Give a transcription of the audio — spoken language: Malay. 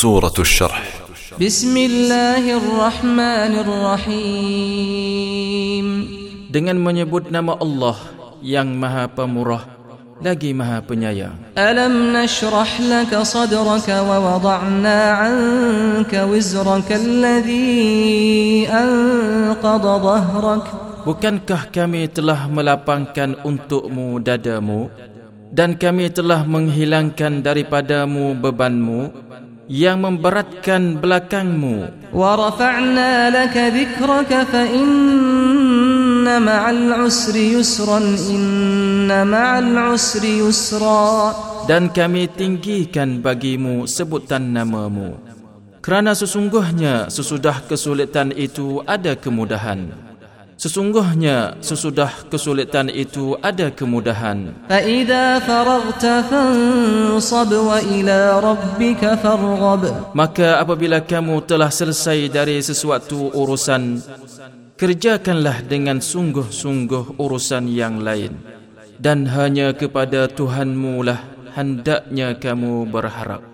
سورة الشرح بسم الله الرحمن الرحيم dengan menyebut nama Allah yang Maha Pemurah lagi Maha Penyayang. ألم نشرح لك صدرك ووضعنا عنك وزرك الذي أنقض ظهرك Bukankah kami telah melapangkan untukmu dadamu dan kami telah menghilangkan daripadamu bebanmu yang memberatkan belakangmu. dan kami tinggikan bagimu sebutan namamu. Kerana sesungguhnya sesudah kesulitan itu ada kemudahan. Sesungguhnya sesudah kesulitan itu ada kemudahan. Maka apabila kamu telah selesai dari sesuatu urusan, kerjakanlah dengan sungguh-sungguh urusan yang lain. Dan hanya kepada Tuhanmu lah hendaknya kamu berharap.